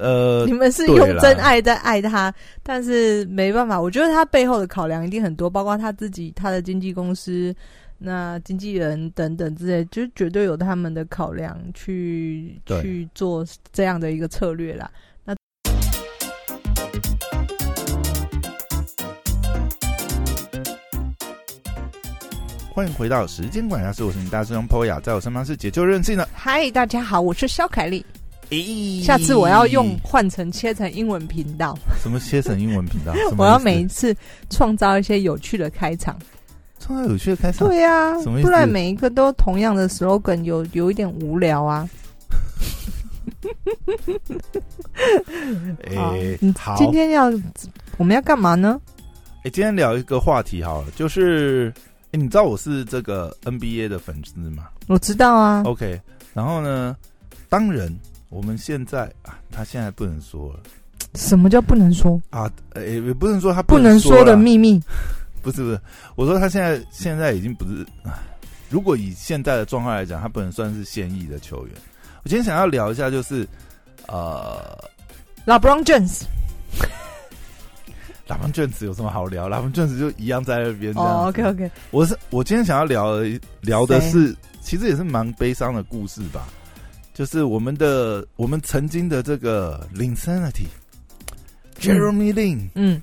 呃，你们是用真爱在爱他，但是没办法，我觉得他背后的考量一定很多，包括他自己、他的经纪公司、那经纪人等等之类，就绝对有他们的考量去去做这样的一个策略啦。欢迎回到时间管家是，我是你大师兄 Poya，在我身旁是解救任性的。嗨，大家好，我是肖凯丽。咦下次我要用换成切成英文频道，什么切成英文频道？我要每一次创造一些有趣的开场。创造有趣的开场。对呀、不然每一个都同样的 slogan，有有一点无聊啊。好 诶、嗯好，今天要我们要干嘛呢？诶、今天聊一个话题好了，就是诶、你知道我是这个 NBA 的粉丝吗我知道啊，？OK，然后呢，当然我们现在啊，他现在不能说了什么叫不能说？啊，也、也不能说他不能能说的秘密。不是不是，我说他现在现在已经不是，唉如果以现在的状况来讲，他不能算是现役的球员。我今天想要聊一下，就是呃，LeBron James 拉邦卷子有什么好聊？拉邦卷子就一样在那边这样，OK OK，我是我今天想要聊的聊的是，其实也是蛮悲伤的故事吧，就是我们的我们曾经的这个 Linsanity Jeremy Lin，、嗯，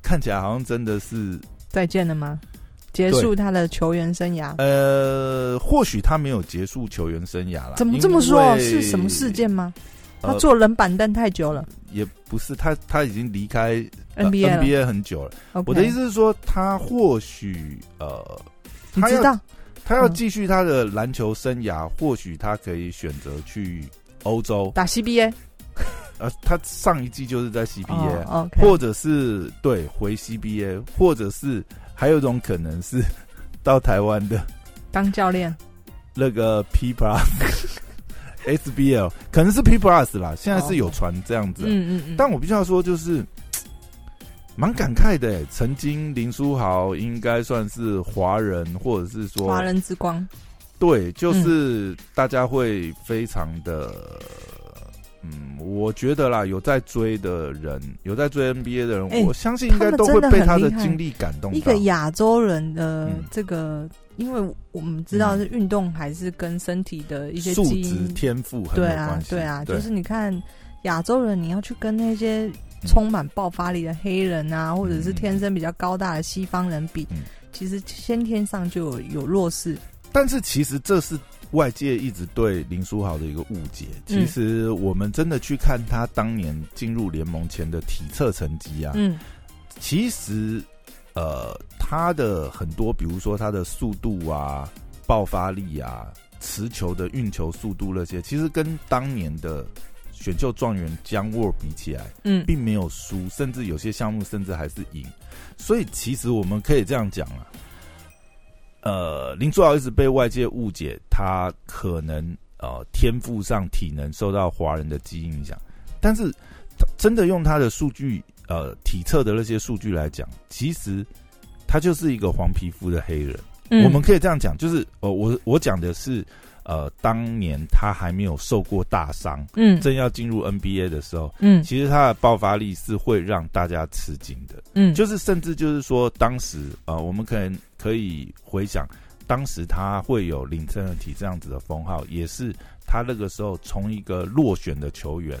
看起来好像真的是再见了吗？结束他的球员生涯？呃，或许他没有结束球员生涯了。怎么这么说？是什么事？件吗？他呃坐冷板凳太久了也不是他，他已经离开、呃 NBA 了。NBA 很久了。我的意，思是说，他或许呃，他知道？他要嗯继续他的篮球生涯，或许他可以选择去欧洲。打 CBA 呃，他上一季就是在 CBA，、哦，OK，或者是对回 CBA，或者是还有一种可能是 到台湾的当教练。那个 P Plus SBL，可能是 P Plus 啦，现在是有传这样子。嗯嗯嗯。但我必须要说，就是蛮感慨的。曾经林书豪应该算是华人，或者是说华人之光，对，就是大家会非常的，嗯，我觉得啦，有在追的人，有在追 NBA 的人，哎我相信应该都会被他的经历感动。一个亚洲人的嗯这个，因为我们知道是运动还是跟身体的一些素质，天赋很有对啊关，系。对啊，对就是你看亚洲人，你要去跟那些充满爆发力的黑人啊，或者是天生比较高大的西方人比，嗯其实先天上就有有弱势。但是其实这是外界一直对林书豪的一个误解。嗯其实我们真的去看他当年进入联盟前的体测成绩啊，嗯其实呃，他的很多，比如说他的速度啊、爆发力啊、持球的运球速度那些，其实跟当年的选秀状元江沃比起来，嗯并没有输，甚至有些项目甚至还是赢。所以其实我们可以这样讲啊，呃，林书豪一直被外界误解，他可能呃天赋上、体能受到华人的基因影响，但是他真的用他的数据呃体测的那些数据来讲，其实他就是一个黄皮肤的黑人。嗯我们可以这样讲，就是呃，我我讲的是呃，当年他还没有受过大伤，嗯。正要进入 NBA 的时候，嗯。其实他的爆发力是会让大家吃惊的。嗯，就是甚至就是说，当时呃，我们可能可以回想，当时他会有林森体这样子的封号，也是他那个时候从一个落选的球员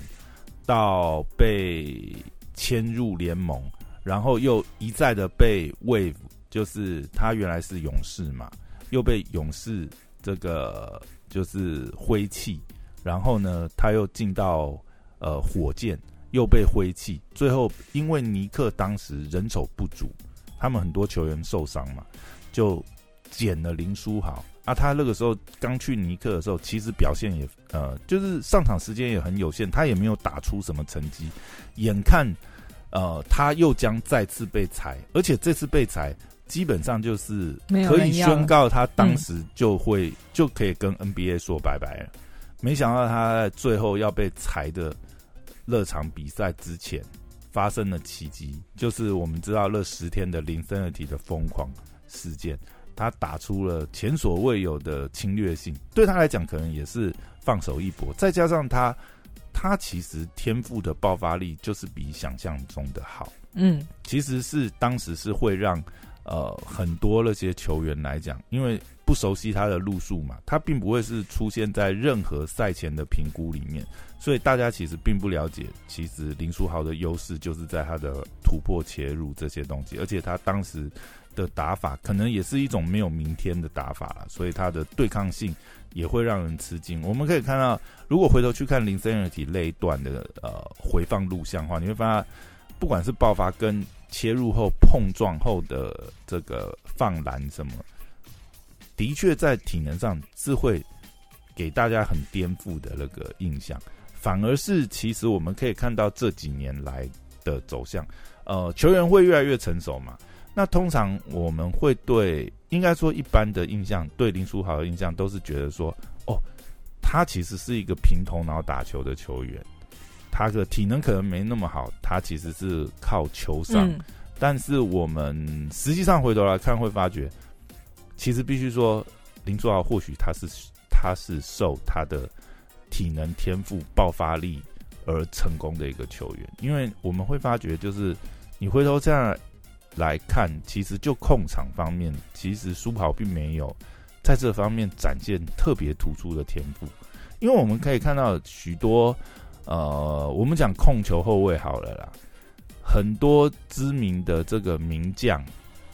到被迁入联盟，然后又一再的被 Wave，就是他原来是勇士嘛，又被勇士这个就是挥弃，然后呢，他又进到呃火箭，又被挥弃，最后因为尼克当时人手不足，他们很多球员受伤嘛，就捡了林书豪。啊，他那个时候刚去尼克的时候，其实表现也呃，就是上场时间也很有限，他也没有打出什么成绩。眼看呃，他又将再次被裁，而且这次被裁基本上就是可以宣告他当时就会、就可以跟 NBA 说拜拜了。没想到他在最后要被裁的那场比赛之前，发生了奇迹，就是我们知道那十天的林森尔体的疯狂事件，他打出了前所未有的侵略性，对他来讲可能也是放手一搏，再加上他他其实天赋的爆发力就是比想象中的好。嗯，其实是当时是会让呃很多那些球员来讲，因为不熟悉他的路数嘛，他并不会是出现在任何赛前的评估里面，所以大家其实并不了解，其实林书豪的优势就是在他的突破切入这些东西，而且他当时的打法可能也是一种没有明天的打法了，所以他的对抗性也会让人吃惊。我们可以看到，如果回头去看林森尔体那一段的呃回放录像的话，你会发现。不管是爆发跟切入后碰撞后的这个放篮什么，的确在体能上是会给大家很颠覆的那个印象。反而是其实我们可以看到这几年来的走向，呃，球员会越来越成熟嘛。那通常我们会对应该说一般的印象，对林书豪的印象都是觉得说，哦，他其实是一个平头脑打球的球员。他的体能可能没那么好，他其实是靠球商，但是我们实际上回头来看会发觉，其实必须说林书豪或许他是他是受他的体能天赋爆发力而成功的一个球员，因为我们会发觉就是你回头这样来看，其实就控场方面，其实苏跑并没有在这方面展现特别突出的天赋，因为我们可以看到许多。呃，我们讲控球后卫好了啦，很多知名的这个名将，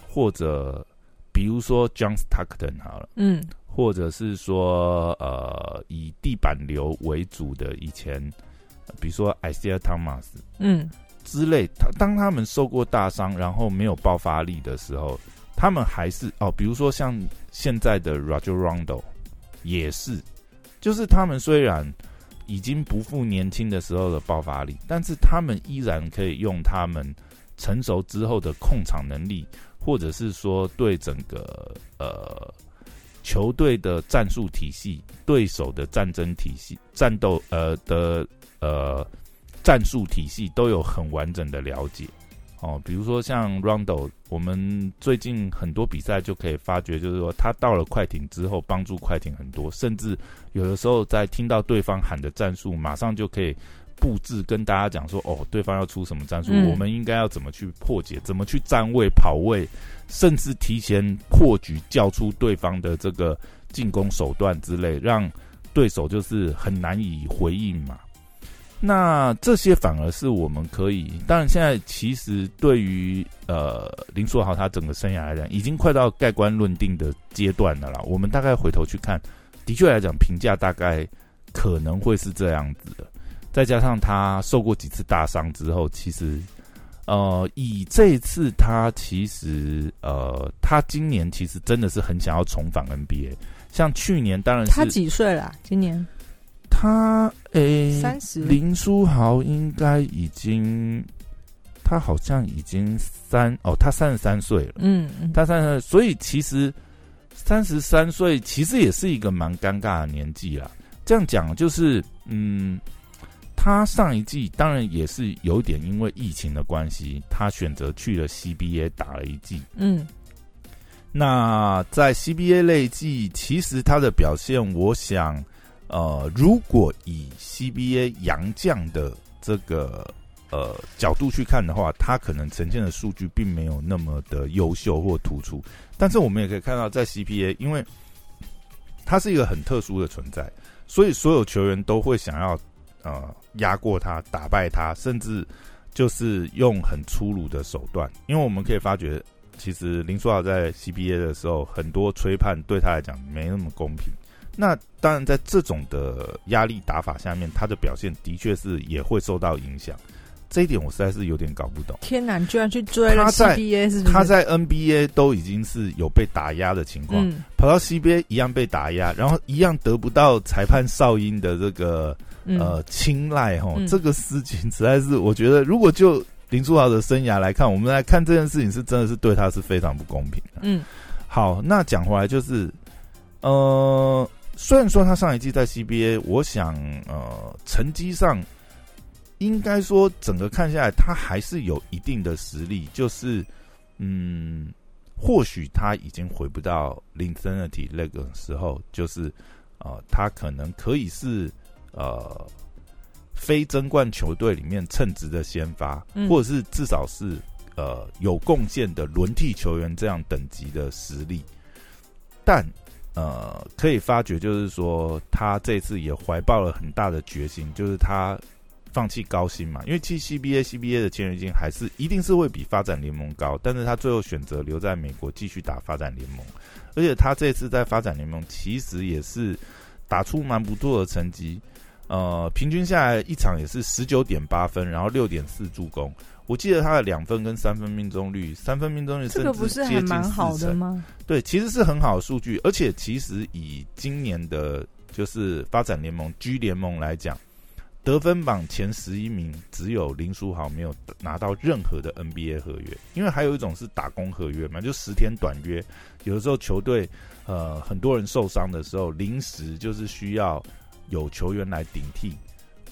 或者比如说 John Stockton 好了，嗯，或者是说呃以地板流为主的以前，比如说 Isaiah Thomas，嗯之类，他当他们受过大伤，然后没有爆发力的时候，他们还是哦，比如说像现在的 Roger Rondo 也是，就是他们虽然。已经不复年轻的时候的爆发力，但是他们依然可以用他们成熟之后的控场能力，或者是说对整个呃球队的战术体系、对手的战争体系、战斗呃的呃战术体系都有很完整的了解。哦，比如说像 Rondo，我们最近很多比赛就可以发觉，就是说他到了快艇之后，帮助快艇很多，甚至有的时候在听到对方喊的战术，马上就可以布置跟大家讲说，哦，对方要出什么战术，我们应该要怎么去破解，怎么去站位、跑位，甚至提前破局，叫出对方的这个进攻手段之类，让对手就是很难以回应嘛。那这些反而是我们可以，当然现在其实对于呃林书豪他整个生涯来讲，已经快到盖棺论定的阶段了啦。我们大概回头去看，的确来讲评价大概可能会是这样子的。再加上他受过几次大伤之后，其实呃以这次他其实呃他今年其实真的是很想要重返 NBA。像去年当然是他几岁了？今年？他诶，三十林书豪应该已经，他好像已经三哦，他三十三岁了。嗯嗯，他三十，所以其实三十三岁其实也是一个蛮尴尬的年纪啦。这样讲就是，嗯，他上一季当然也是有点因为疫情的关系，他选择去了 CBA 打了一季。嗯，那在 CBA 那季，其实他的表现，我想。呃，如果以 CBA 洋将的这个呃角度去看的话，他可能呈现的数据并没有那么的优秀或突出。但是我们也可以看到，在 CBA，因为他是一个很特殊的存在，所以所有球员都会想要呃压过他、打败他，甚至就是用很粗鲁的手段。因为我们可以发觉，其实林书豪在 CBA 的时候，很多吹判对他来讲没那么公平。那当然，在这种的压力打法下面，他的表现的确是也会受到影响。这一点我实在是有点搞不懂。天哪，你居然去追了 CBA？是他在 NBA 都已经是有被打压的情况，跑到 CBA 一样被打压，然后一样得不到裁判哨音的这个呃青睐哈。这个事情实在是，我觉得如果就林书豪的生涯来看，我们来看这件事情是真的是对他是非常不公平的。嗯，好，那讲回来就是呃。虽然说他上一季在 CBA，我想呃成绩上应该说整个看下来，他还是有一定的实力。就是嗯，或许他已经回不到林森的体那个时候，就是呃他可能可以是呃非争冠球队里面称职的先发，嗯或者是至少是呃有贡献的轮替球员这样等级的实力，但呃可以发觉就是说他这次也怀抱了很大的决心，就是他放弃高薪嘛，因为其实 CBA CBA 的签约金还是一定是会比发展联盟高，但是他最后选择留在美国继续打发展联盟，而且他这次在发展联盟其实也是打出蛮不错的成绩。呃，平均下来一场也是十九点八分，然后六点四助攻。我记得他的两分跟三分命中率，三分命中率这个甚至不是还接近蛮好四成。的吗？对，其实是很好的数据，而且其实以今年的就是发展联盟 G 联盟来讲，得分榜前十一名只有林书豪没有拿到任何的 NBA 合约，因为还有一种是打工合约嘛，就十天短约，有的时候球队呃很多人受伤的时候，临时就是需要有球员来顶替。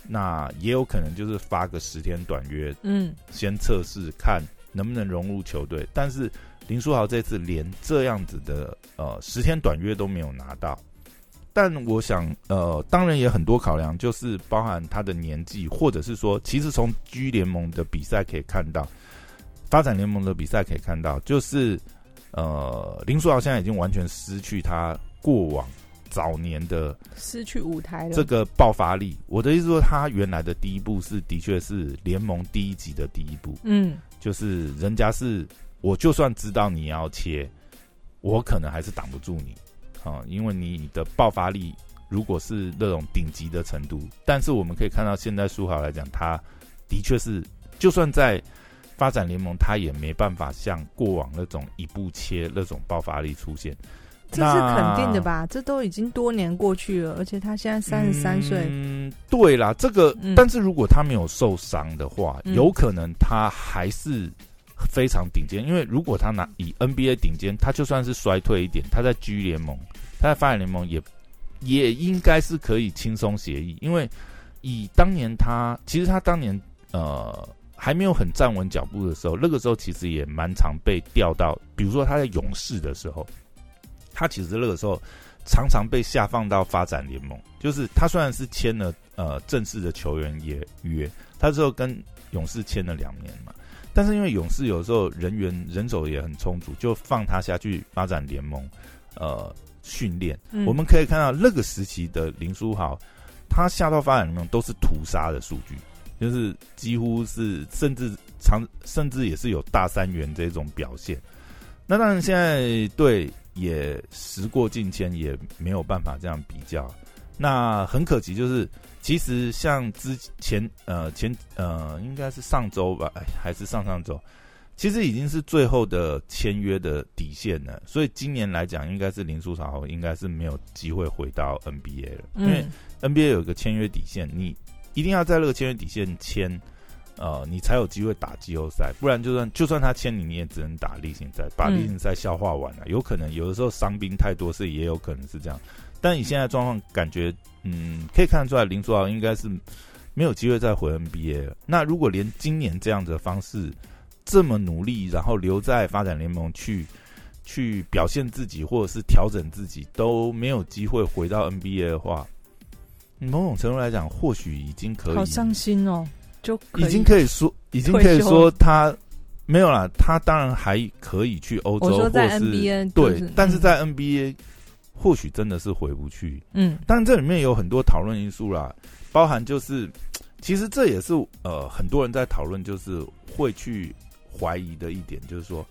那也有可能就是发个十天短约，嗯，先测试看能不能融入球队。但是林书豪这次连这样子的呃十天短约都没有拿到。但我想，呃，当然也很多考量，就是包含他的年纪，或者是说，其实从 G 联盟的比赛可以看到，发展联盟的比赛可以看到，就是呃，林书豪现在已经完全失去他过往早年的失去舞台了。这个爆发力。我的意思说，他原来的第一步是的确是联盟第一级的第一步，嗯，就是人家是我就算知道你要切，我可能还是挡不住你啊，因为你的爆发力如果是那种顶级的程度，但是我们可以看到现在书豪来讲，他的确是就算在。发展联盟，他也没办法像过往那种一步切那种爆发力出现，这是肯定的吧？这都已经多年过去了，而且他现在三十三岁，嗯，对啦，这个，嗯但是如果他没有受伤的话，嗯有可能他还是非常顶尖。因为如果他拿以 NBA 顶尖，他就算是衰退一点，他在 G 联盟，他在发展联盟也也应该是可以轻松协议。因为以当年他，其实他当年呃还没有很站稳脚步的时候，那个时候其实也蛮常被调到，比如说他在勇士的时候，他其实那个时候常常被下放到发展联盟，就是他虽然是签了呃正式的球员也约，他之后跟勇士签了两年嘛，但是因为勇士有时候人员人手也很充足，就放他下去发展联盟呃训练。嗯我们可以看到那个时期的林书豪，他下到发展联盟都是屠杀的数据，就是几乎是甚至长甚至也是有大三元这种表现。那当然现在对也时过境迁，也没有办法这样比较。那很可惜，就是其实像之前呃前呃应该是上周吧，哎还是上上周，其实已经是最后的签约的底线了。所以今年来讲，应该是林书豪应该是没有机会回到 NBA 了，因为嗯 NBA 有个签约底线，你一定要在那个签约底线签，呃，你才有机会打季后赛，不然就算就算他签你，你也只能打例行赛，把嗯例行赛消化完了。有可能有的时候伤兵太多，是也有可能是这样。但你现在状况，感觉嗯，可以看得出来，林书豪应该是没有机会再回 NBA 了。那如果连今年这样的方式这么努力，然后留在发展联盟去去表现自己，或者是调整自己，都没有机会回到 NBA 的话，某种程度来讲，或许已经可以，好伤心哦，就已经可以说，已经可以说他没有啦，他当然还可以去欧洲，我说在或是 NBA 对，就是嗯。但是在 NBA 或许真的是回不去。嗯。当然，这里面有很多讨论因素啦，包含就是，其实这也是呃很多人在讨论，就是会去怀疑的一点，就是说，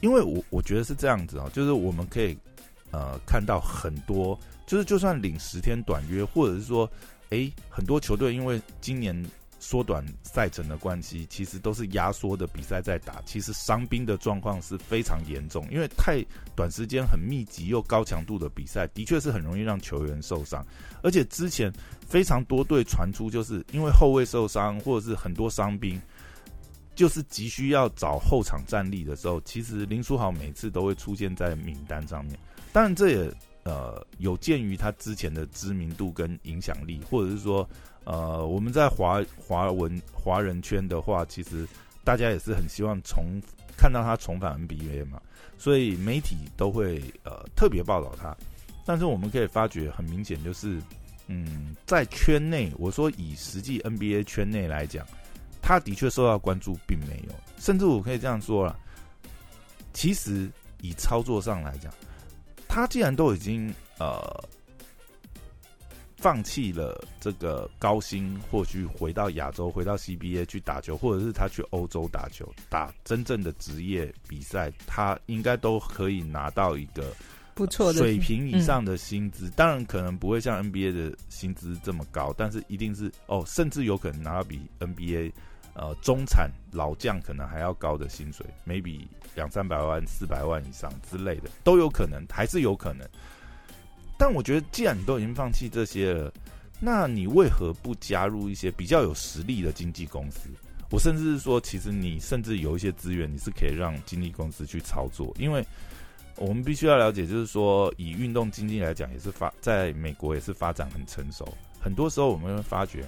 因为我我觉得是这样子啊、就是我们可以呃看到很多，就是就算领十天短约，或者是说，诶，很多球队因为今年缩短赛程的关系，其实都是压缩的比赛在打，其实伤兵的状况是非常严重，因为太短时间很密集又高强度的比赛，的确是很容易让球员受伤。而且之前非常多队传出，就是因为后卫受伤，或者是很多伤兵，就是急需要找后场战力的时候，其实林书豪每次都会出现在名单上面。当然，这也呃有鉴于他之前的知名度跟影响力，或者是说呃我们在华华文华人圈的话，其实大家也是很希望重看到他重返 NBA 嘛，所以媒体都会呃特别报道他。但是我们可以发觉，很明显就是嗯，在圈内，我说以实际 NBA 圈内来讲，他的确受到关注，并没有。甚至我可以这样说了，其实以操作上来讲，他既然都已经呃放弃了这个高薪，或许回到亚洲，回到 CBA 去打球，或者是他去欧洲打球，打真正的职业比赛，他应该都可以拿到一个。不错的水平以上的薪资，当然可能不会像 NBA 的薪资这么高，但是一定是哦，甚至有可能拿到比 NBA 呃中产老将可能还要高的薪水，maybe 两三百万、四百万以上之类的都有可能，还是有可能。但我觉得，既然你都已经放弃这些了，那你为何不加入一些比较有实力的经纪公司？我甚至是说，其实你甚至有一些资源，你是可以让经纪公司去操作，因为。我们必须要了解，就是说，以运动经济来讲，也是发在美国也是发展很成熟。很多时候我们会发觉，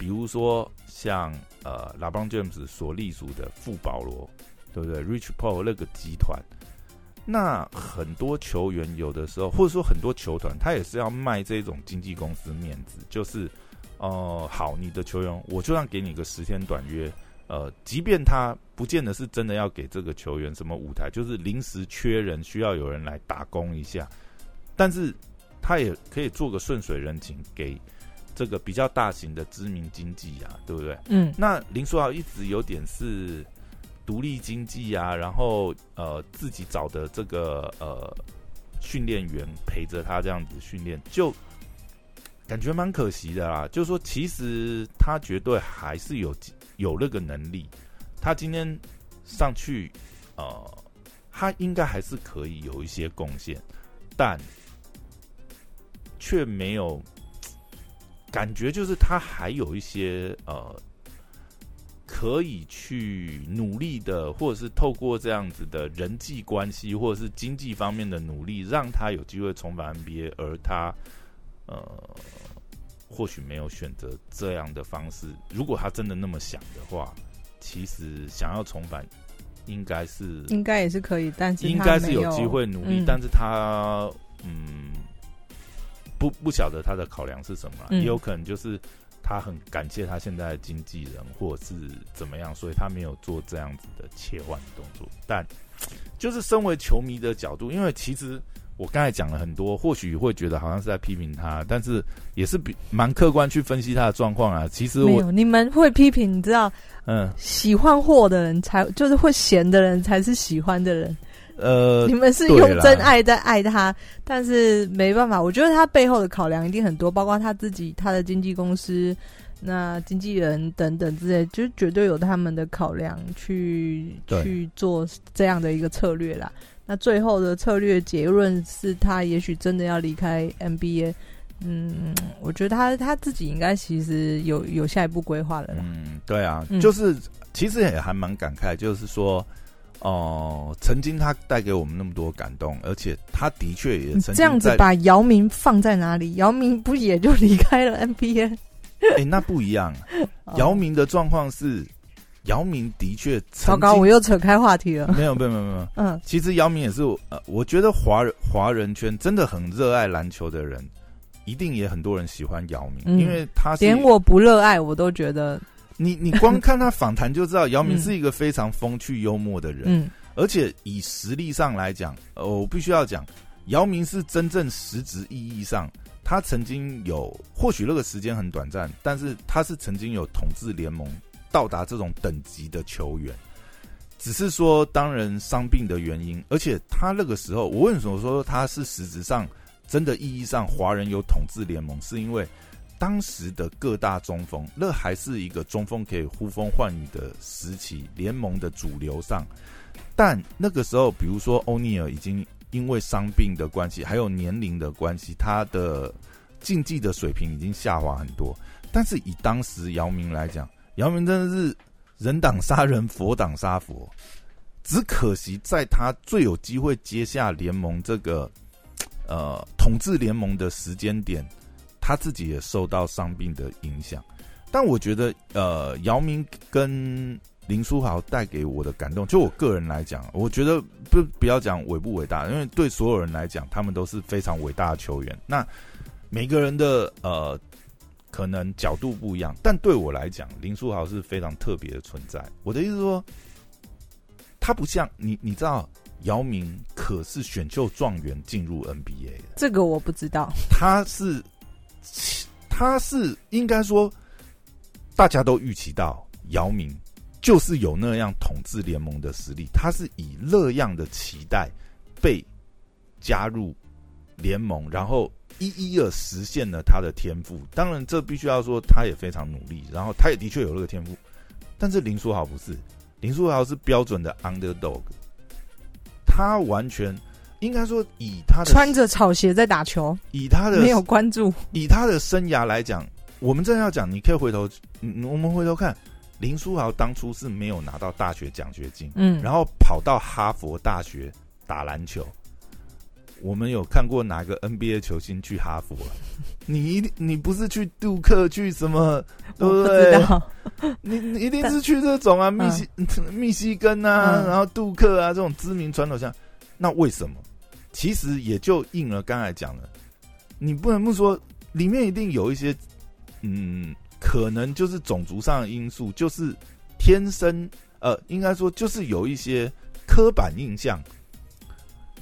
比如说像呃拉邦 James 所隶属的富保罗，对不对？Rich Paul 那个集团，那很多球员有的时候，或者说很多球团，他也是要卖这种经纪公司面子，就是哦，好，你的球员，我就算给你个十天短约。呃，即便他不见得是真的要给这个球员什么舞台，就是临时缺人，需要有人来打工一下，但是他也可以做个顺水人情，给这个比较大型的知名经济啊，对不对？嗯。那林书豪一直有点是独立经济啊，然后呃自己找的这个呃训练员陪着他这样子训练，就感觉蛮可惜的啦。就是说，其实他绝对还是有。有那个能力，他今天上去，呃，他应该还是可以有一些贡献，但却没有感觉，就是他还有一些呃，可以去努力的，或者是透过这样子的人际关系，或者是经济方面的努力，让他有机会重返 NBA，而他呃。或许没有选择这样的方式。如果他真的那么想的话，其实想要重返，应该是应该也是可以，但是应该是有机会努力。但是他嗯，不不晓得他的考量是什么，也有可能就是他很感谢他现在的经纪人，或者是怎么样，所以他没有做这样子的切换动作。但就是身为球迷的角度，因为其实。我刚才讲了很多，或许会觉得好像是在批评他，但是也是比蛮客观去分析他的状况啊。其实我你们会批评，你知道，嗯，喜欢货的人才就是会闲的人才是喜欢的人。呃，你们是用真爱在爱他，但是没办法，我觉得他背后的考量一定很多，包括他自己、他的经纪公司、那经纪人等等之类，就绝对有他们的考量去去做这样的一个策略啦。那最后的策略结论是他也许真的要离开 NBA，嗯，我觉得他他自己应该其实有有下一步规划了。嗯，对啊，就是其实也还蛮感慨，就是说，哦，曾经他带给我们那么多感动，而且他的确也曾这样子把姚明放在哪里，姚明不也就离开了 NBA？哎，那不一样，姚明的状况是。姚明的确，糟糕，我又扯开话题了。没有，没有，没有，没有。嗯，其实姚明也是，呃，我觉得华人华人圈真的很热爱篮球的人，一定也很多人喜欢姚明，因为他连我不热爱我都觉得。你你光 看他访谈就知道，姚明是一个非常风趣幽默的人。嗯，而且以实力上来讲，呃，我必须要讲，姚明是真正实质意义上，他曾经有，或许那个时间很短暂，但是他是曾经有统治联盟。到达这种等级的球员，只是说当人伤病的原因，而且他那个时候，我为什么说他是实质上真的意义上华人有统治联盟，是因为当时的各大中锋，那还是一个中锋可以呼风唤雨的时期，联盟的主流上。但那个时候，比如说欧尼尔已经因为伤病的关系，还有年龄的关系，他的竞技的水平已经下滑很多。但是以当时姚明来讲，姚明真的是人挡杀人，佛挡杀佛。只可惜在他最有机会接下联盟这个呃统治联盟的时间点，他自己也受到伤病的影响。但我觉得，呃，姚明跟林书豪带给我的感动，就我个人来讲，我觉得不不要讲伟不伟大，因为对所有人来讲，他们都是非常伟大的球员。那每个人的呃可能角度不一样，但对我来讲，林书豪是非常特别的存在。我的意思说，他不像你，你知道，姚明可是选秀状元进入 NBA 的，这个我不知道。他是他是应该说，大家都预期到姚明就是有那样统治联盟的实力，他是以那样的期待被加入联盟，然后一一二实现了他的天赋。当然，这必须要说他也非常努力，然后他也的确有那个天赋。但是林书豪不是，林书豪是标准的 underdog，他完全应该说以他的穿着草鞋在打球，以他的没有关注，以他的生涯来讲，我们真的要讲，你可以回头，嗯，我们回头看林书豪当初是没有拿到大学奖学金，嗯，然后跑到哈佛大学打篮球。我们有看过哪个 NBA 球星去哈佛？你一定你不是去杜克去什么？对不对？你你一定是去这种啊，密西、密西根啊，嗯然后杜克啊这种知名传统项。那为什么？其实也就应了刚才讲的，你不能不说里面一定有一些，嗯，可能就是种族上的因素，就是天生呃，应该说就是有一些刻板印象。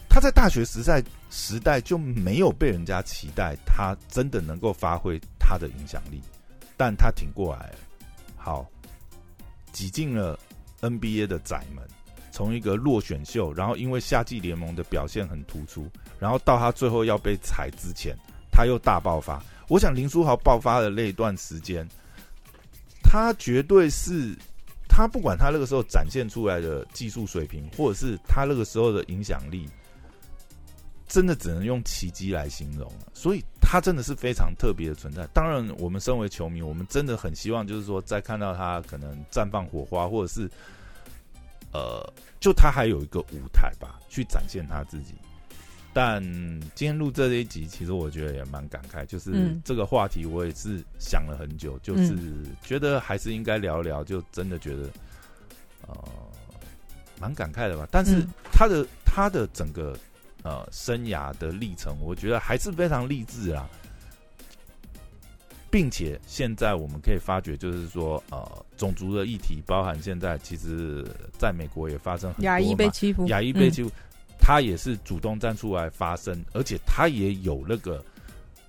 他在大学时代时代就没有被人家期待他真的能够发挥他的影响力，但他挺过来了。好，挤进了 NBA 的窄门，从一个落选秀，然后因为夏季联盟的表现很突出，然后到他最后要被裁之前，他又大爆发。我想林书豪爆发的那一段时间，他绝对是他不管他那个时候展现出来的技术水平，或者是他那个时候的影响力，真的只能用奇迹来形容。所以他真的是非常特别的存在。当然，我们身为球迷，我们真的很希望，就是说，在看到他可能绽放火花，或者是呃，就他还有一个舞台吧，去展现他自己。但今天录这一集，其实我觉得也蛮感慨，就是嗯这个话题我也是想了很久，就是觉得还是应该聊聊，就真的觉得呃蛮感慨的吧。但是嗯他的他的整个呃生涯的历程，我觉得还是非常励志啊，并且现在我们可以发觉，就是说呃种族的议题，包含现在其实在美国也发生很多亚裔被欺负，亚裔被嗯欺负，他也是主动站出来发声，而且他也有那个，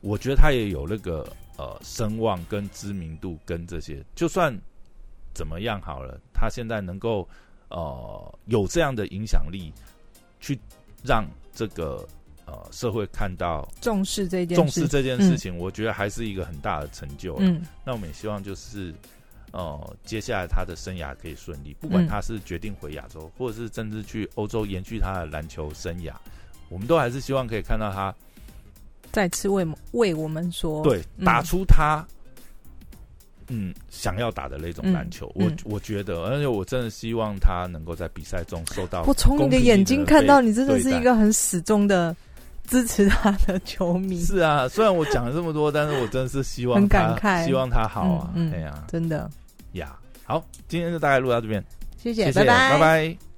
我觉得他也有那个呃声望跟知名度跟这些，就算怎么样好了，他现在能够呃有这样的影响力，去让这个呃社会看到重视这件事，重视这件事情，我觉得还是一个很大的成就。嗯。那我们也希望就是，呃，接下来他的生涯可以顺利，不管嗯他是决定回亚洲，或者是甚至去欧洲延续他的篮球生涯，我们都还是希望可以看到他再次为为我们说，对嗯。打出他。嗯，想要打的那种嗯篮球，嗯我我觉得，而且我真的希望他能够在比赛中受到我从你的眼睛看到，你真的是一个很始终的支持他的球迷，是啊，虽然我讲了这么多，但是我真的是希望很他感慨。希望他好啊，嗯嗯哎呀。真的，呀，好，今天就大概录到这边，谢谢，谢谢，拜。拜拜